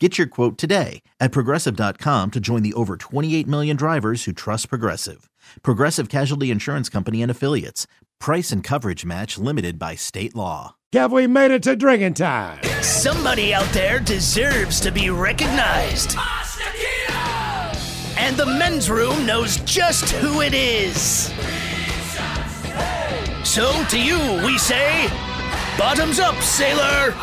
Get your quote today at progressive.com to join the over 28 million drivers who trust Progressive. Progressive Casualty Insurance Company and Affiliates. Price and coverage match limited by state law. Have we made it to drinking time? Somebody out there deserves to be recognized. And the men's room knows just who it is. So to you, we say, bottoms up, sailor.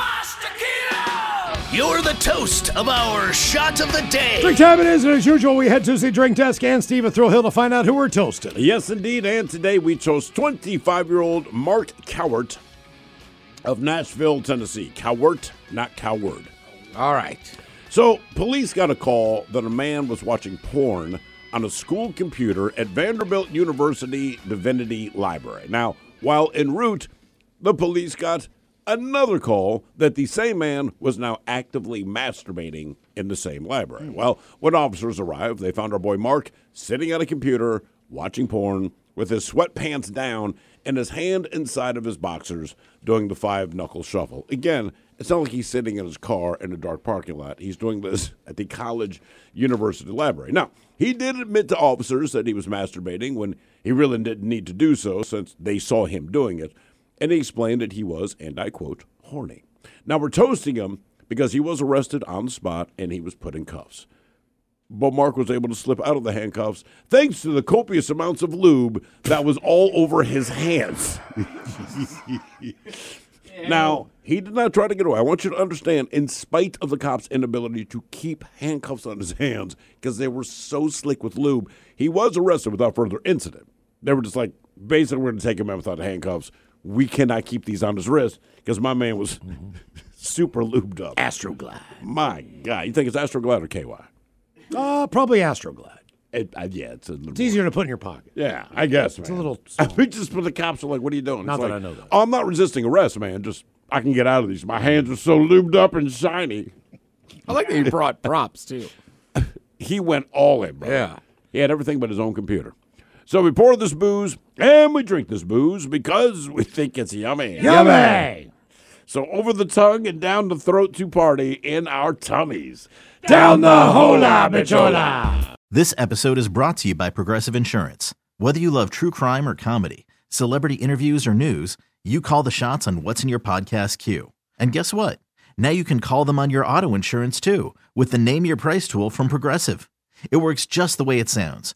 You're the toast of our shot of the day. Drink time it is, and as usual, we head to the drink desk and Steve at Thrill Hill to find out who we're toasting. Yes, indeed. And today we chose 25 year old Mark Cowart of Nashville, Tennessee. Cowart, not coward. All right. So, police got a call that a man was watching porn on a school computer at Vanderbilt University Divinity Library. Now, while en route, the police got another call that the same man was now actively masturbating in the same library. Hmm. Well, when officers arrived, they found our boy Mark sitting at a computer watching porn with his sweatpants down and his hand inside of his boxers doing the five knuckle shuffle. Again, it's not like he's sitting in his car in a dark parking lot. He's doing this at the college university library. Now, he did admit to officers that he was masturbating when he really didn't need to do so since they saw him doing it and he explained that he was, and I quote, horny. Now we're toasting him because he was arrested on the spot and he was put in cuffs. But Mark was able to slip out of the handcuffs thanks to the copious amounts of lube that was all over his hands. now, he did not try to get away. I want you to understand, in spite of the cops' inability to keep handcuffs on his hands because they were so slick with lube, he was arrested without further incident. They were just like, basically, we're going to take him out without handcuffs we cannot keep these on his wrist because my man was super lubed up. Astroglide. My God, you think it's Astroglide or KY? Uh, probably Astroglide. It, uh, yeah, it's a little. It's easier to put in your pocket. Yeah, I guess. It's man. a little. I mean, just for the cops are like, "What are you doing?" Not It's that like, I know that. Oh, I'm not resisting arrest, man. Just I can get out of these. My hands are so lubed up and shiny. I like that you brought props too. He went all in, bro. Yeah. He had everything but his own computer. So we pour this booze and we drink this booze because we think it's yummy. Yummy. So over the tongue and down the throat to party in our tummies. Down the hola, bichola. This episode is brought to you by Progressive Insurance. Whether you love true crime or comedy, celebrity interviews or news, you call the shots on what's in your podcast queue. And guess what? Now you can call them on your auto insurance too with the Name Your Price tool from Progressive. It works just the way it sounds.